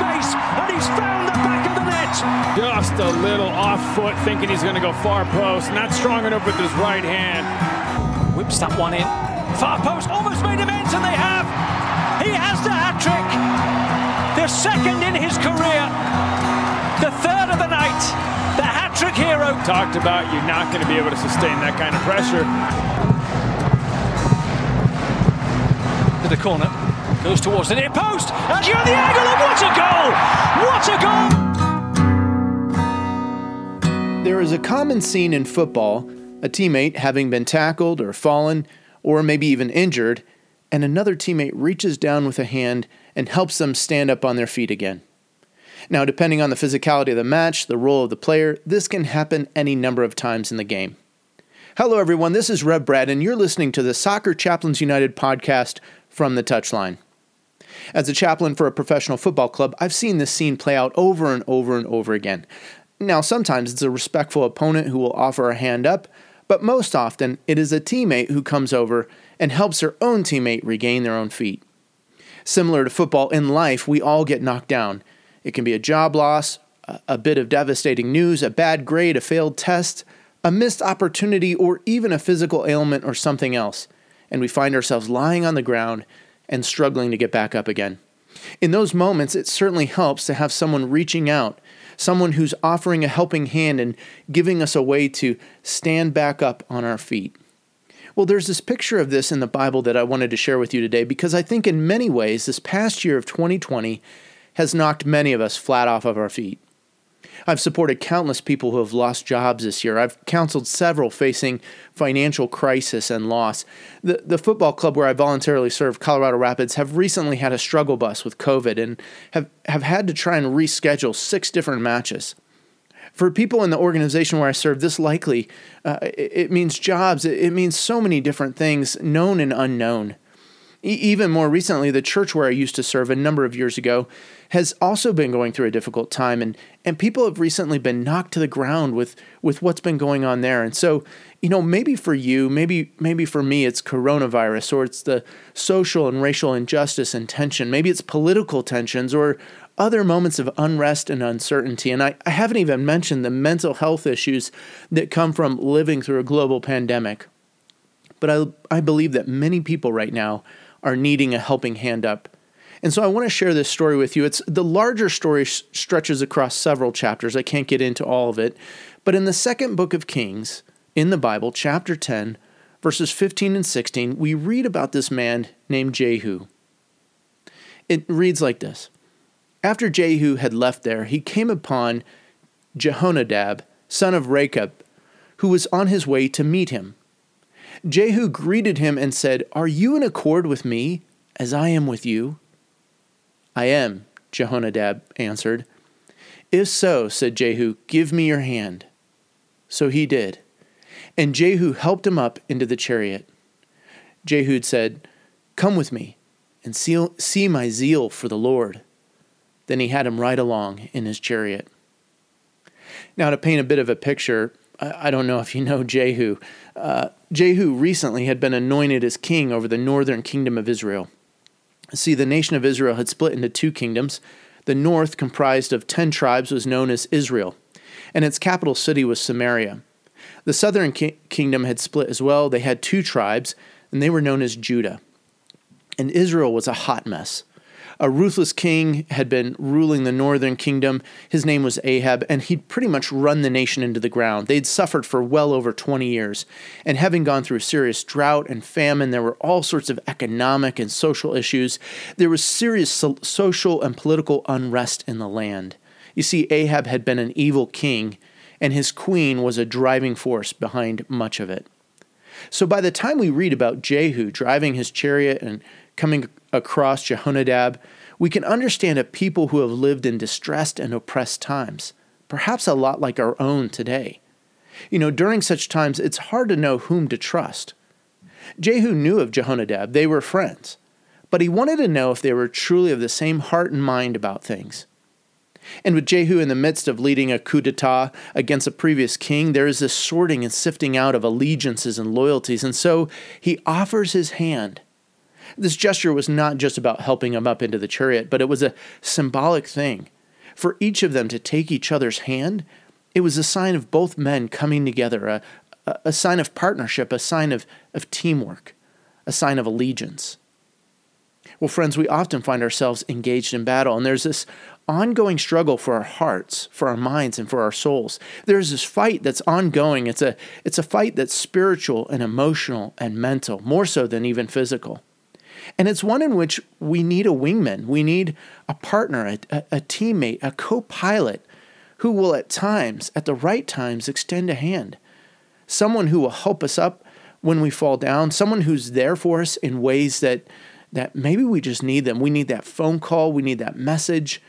space, and he's found the back of the net. Just a little off foot, thinking he's going to go far post. Not strong enough with his right hand. Whips that one in. Far post, almost made amends, and they have. He has the hat trick. The second in his career. The third of the night. The hat trick hero. Talked about you're not going to be able to sustain that kind of pressure. To the corner. Goes towards the near post. And you're the angle. And what a goal! What a goal! There is a common scene in football a teammate having been tackled or fallen, or maybe even injured, and another teammate reaches down with a hand and helps them stand up on their feet again. Now, depending on the physicality of the match, the role of the player, this can happen any number of times in the game. Hello, everyone. This is Rev Brad, and you're listening to the Soccer Chaplains United podcast from the touchline. As a chaplain for a professional football club, I've seen this scene play out over and over and over again. Now, sometimes it's a respectful opponent who will offer a hand up, but most often it is a teammate who comes over and helps their own teammate regain their own feet. Similar to football in life, we all get knocked down. It can be a job loss, a bit of devastating news, a bad grade, a failed test, a missed opportunity, or even a physical ailment or something else. And we find ourselves lying on the ground and struggling to get back up again. In those moments, it certainly helps to have someone reaching out, someone who's offering a helping hand and giving us a way to stand back up on our feet. Well, there's this picture of this in the Bible that I wanted to share with you today because I think in many ways this past year of 2020 has knocked many of us flat off of our feet. I've supported countless people who have lost jobs this year. I've counseled several facing financial crisis and loss. The, the football club where I voluntarily serve, Colorado Rapids, have recently had a struggle bus with COVID and have, have had to try and reschedule six different matches. For people in the organization where I serve, this likely uh, it, it, means jobs. It, it means so many different things, known and unknown. E- even more recently, the church where I used to serve a number of years ago has also been going through a difficult time and and people have recently been knocked to the ground with with what's been going on there. And so, you know, maybe for you, maybe maybe for me it's coronavirus or it's the social and racial injustice and tension. Maybe it's political tensions or other moments of unrest and uncertainty. And I, I haven't even mentioned the mental health issues that come from living through a global pandemic. But I, I believe that many people right now are needing a helping hand up and so I want to share this story with you. It's the larger story stretches across several chapters. I can't get into all of it. But in the second book of Kings in the Bible, chapter 10, verses 15 and 16, we read about this man named Jehu. It reads like this After Jehu had left there, he came upon Jehonadab, son of Rechab, who was on his way to meet him. Jehu greeted him and said, Are you in accord with me as I am with you? I am, Jehonadab answered. If so, said Jehu, give me your hand. So he did. And Jehu helped him up into the chariot. Jehu said, Come with me and see, my zeal for the Lord. Then he had him ride along in his chariot. Now, to paint a bit of a picture, I, I don't know if you know Jehu. Uh, Jehu recently had been anointed as king over the northern kingdom of Israel. See, the nation of Israel had split into two kingdoms. The north, comprised of ten tribes, was known as Israel, and its capital city was Samaria. The southern ki- kingdom had split as well. They had two tribes, and they were known as Judah. And Israel was a hot mess. A ruthless king had been ruling the northern kingdom. His name was Ahab, and he'd pretty much run the nation into the ground. They'd suffered for well over 20 years. And having gone through serious drought and famine, there were all sorts of economic and social issues. There was serious so- social and political unrest in the land. You see, Ahab had been an evil king, and his queen was a driving force behind much of it. So by the time we read about Jehu driving his chariot and coming across Jehonadab, we can understand a people who have lived in distressed and oppressed times, perhaps a lot like our own today. You know, during such times, it's hard to know whom to trust. Jehu knew of Jehonadab, they were friends, but he wanted to know if they were truly of the same heart and mind about things. And with Jehu in the midst of leading a coup d'etat against a previous king, there is this sorting and sifting out of allegiances and loyalties, and so he offers his hand This gesture was not just about helping him up into the chariot, but it was a symbolic thing. For each of them to take each other's hand, it was a sign of both men coming together, a, a sign of partnership, a sign of, of teamwork, a sign of allegiance. Well, friends, we often find ourselves engaged in battle, and there's this ongoing struggle for our hearts, for our minds, and for our souls. There's this fight that's ongoing. It's a, it's a fight that's spiritual and emotional and mental, more so than even physical. And it's one in which we need a wingman, we need a partner, a, a, a teammate, a co pilot who will at times, at the right times, extend a hand. Someone who will help us up when we fall down, someone who's there for us in ways that that maybe we just need them. We need that phone call, we need that message,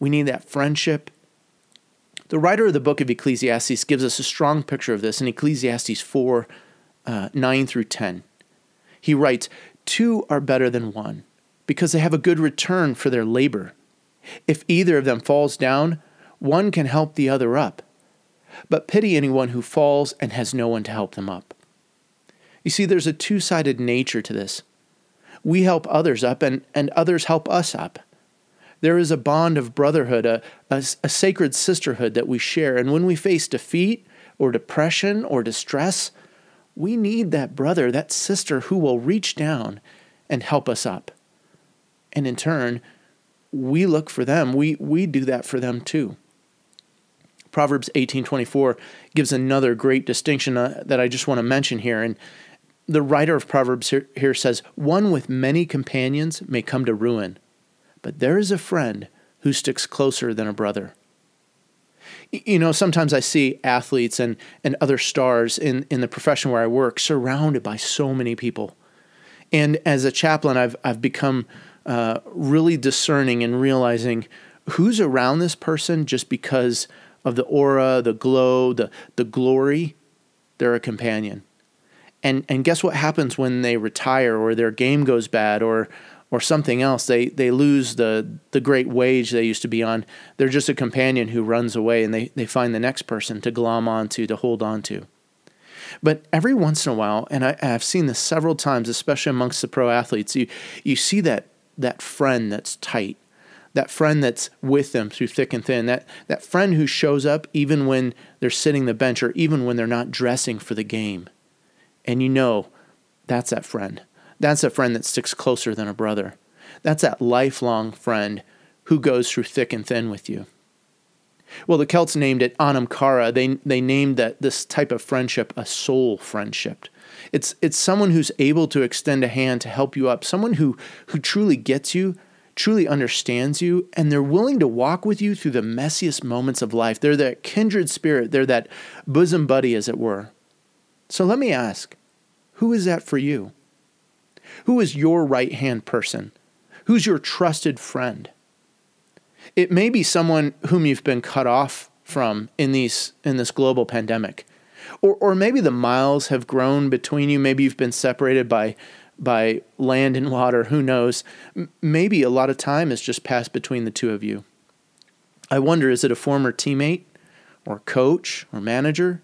we need that friendship. The writer of the book of Ecclesiastes gives us a strong picture of this in Ecclesiastes 4 uh, 9 through 10. He writes, Two are better than one, because they have a good return for their labor. If either of them falls down, one can help the other up. But pity anyone who falls and has no one to help them up. You see, there's a two sided nature to this we help others up and, and others help us up. There is a bond of brotherhood, a, a, a sacred sisterhood that we share. And when we face defeat or depression or distress, we need that brother, that sister who will reach down and help us up. And in turn, we look for them. We, we do that for them too. Proverbs 18:24 gives another great distinction uh, that I just want to mention here and the writer of Proverbs here, here says, One with many companions may come to ruin, but there is a friend who sticks closer than a brother. You know, sometimes I see athletes and, and other stars in, in the profession where I work surrounded by so many people. And as a chaplain, I've, I've become uh, really discerning and realizing who's around this person just because of the aura, the glow, the, the glory. They're a companion. And and guess what happens when they retire or their game goes bad or or something else? They they lose the the great wage they used to be on. They're just a companion who runs away and they, they find the next person to glom onto, to hold on to. But every once in a while, and I, I've seen this several times, especially amongst the pro athletes, you you see that that friend that's tight, that friend that's with them through thick and thin, that, that friend who shows up even when they're sitting the bench or even when they're not dressing for the game. And you know that's that friend. That's a friend that sticks closer than a brother. That's that lifelong friend who goes through thick and thin with you. Well, the Celts named it Anam Cara. They, they named that this type of friendship a soul friendship. It's, it's someone who's able to extend a hand to help you up, someone who, who truly gets you, truly understands you, and they're willing to walk with you through the messiest moments of life. They're that kindred spirit, they're that bosom buddy, as it were. So let me ask who is that for you? Who is your right hand person? Who's your trusted friend? It may be someone whom you've been cut off from in these in this global pandemic. Or or maybe the miles have grown between you, maybe you've been separated by by land and water, who knows? Maybe a lot of time has just passed between the two of you. I wonder is it a former teammate or coach or manager?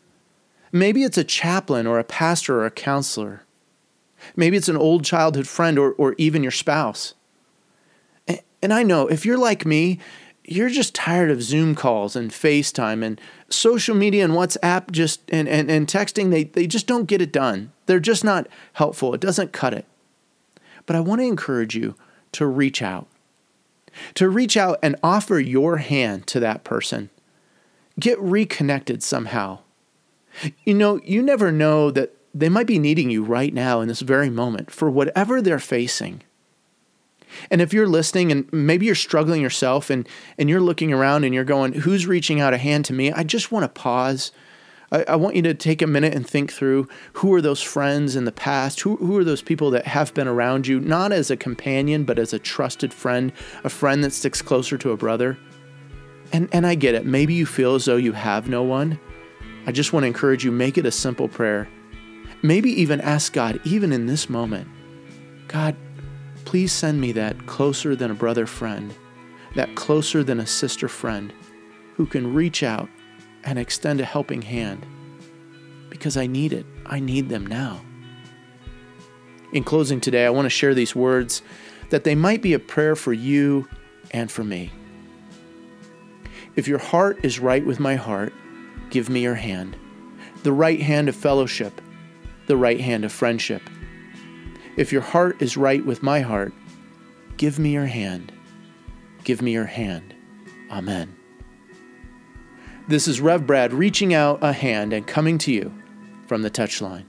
Maybe it's a chaplain or a pastor or a counselor. Maybe it's an old childhood friend or, or even your spouse. And I know if you're like me, you're just tired of Zoom calls and FaceTime and social media and WhatsApp just and, and, and texting, they, they just don't get it done. They're just not helpful. It doesn't cut it. But I want to encourage you to reach out. To reach out and offer your hand to that person. Get reconnected somehow. You know, you never know that they might be needing you right now in this very moment for whatever they're facing. And if you're listening and maybe you're struggling yourself and, and you're looking around and you're going, who's reaching out a hand to me? I just want to pause. I, I want you to take a minute and think through who are those friends in the past? Who, who are those people that have been around you, not as a companion, but as a trusted friend, a friend that sticks closer to a brother? And, and I get it. Maybe you feel as though you have no one. I just want to encourage you make it a simple prayer. Maybe even ask God, even in this moment, God, please send me that closer than a brother friend, that closer than a sister friend who can reach out and extend a helping hand because I need it. I need them now. In closing today, I want to share these words that they might be a prayer for you and for me. If your heart is right with my heart, give me your hand, the right hand of fellowship, the right hand of friendship. If your heart is right with my heart, give me your hand, give me your hand. Amen. This is Rev Brad reaching out a hand and coming to you from the touchline.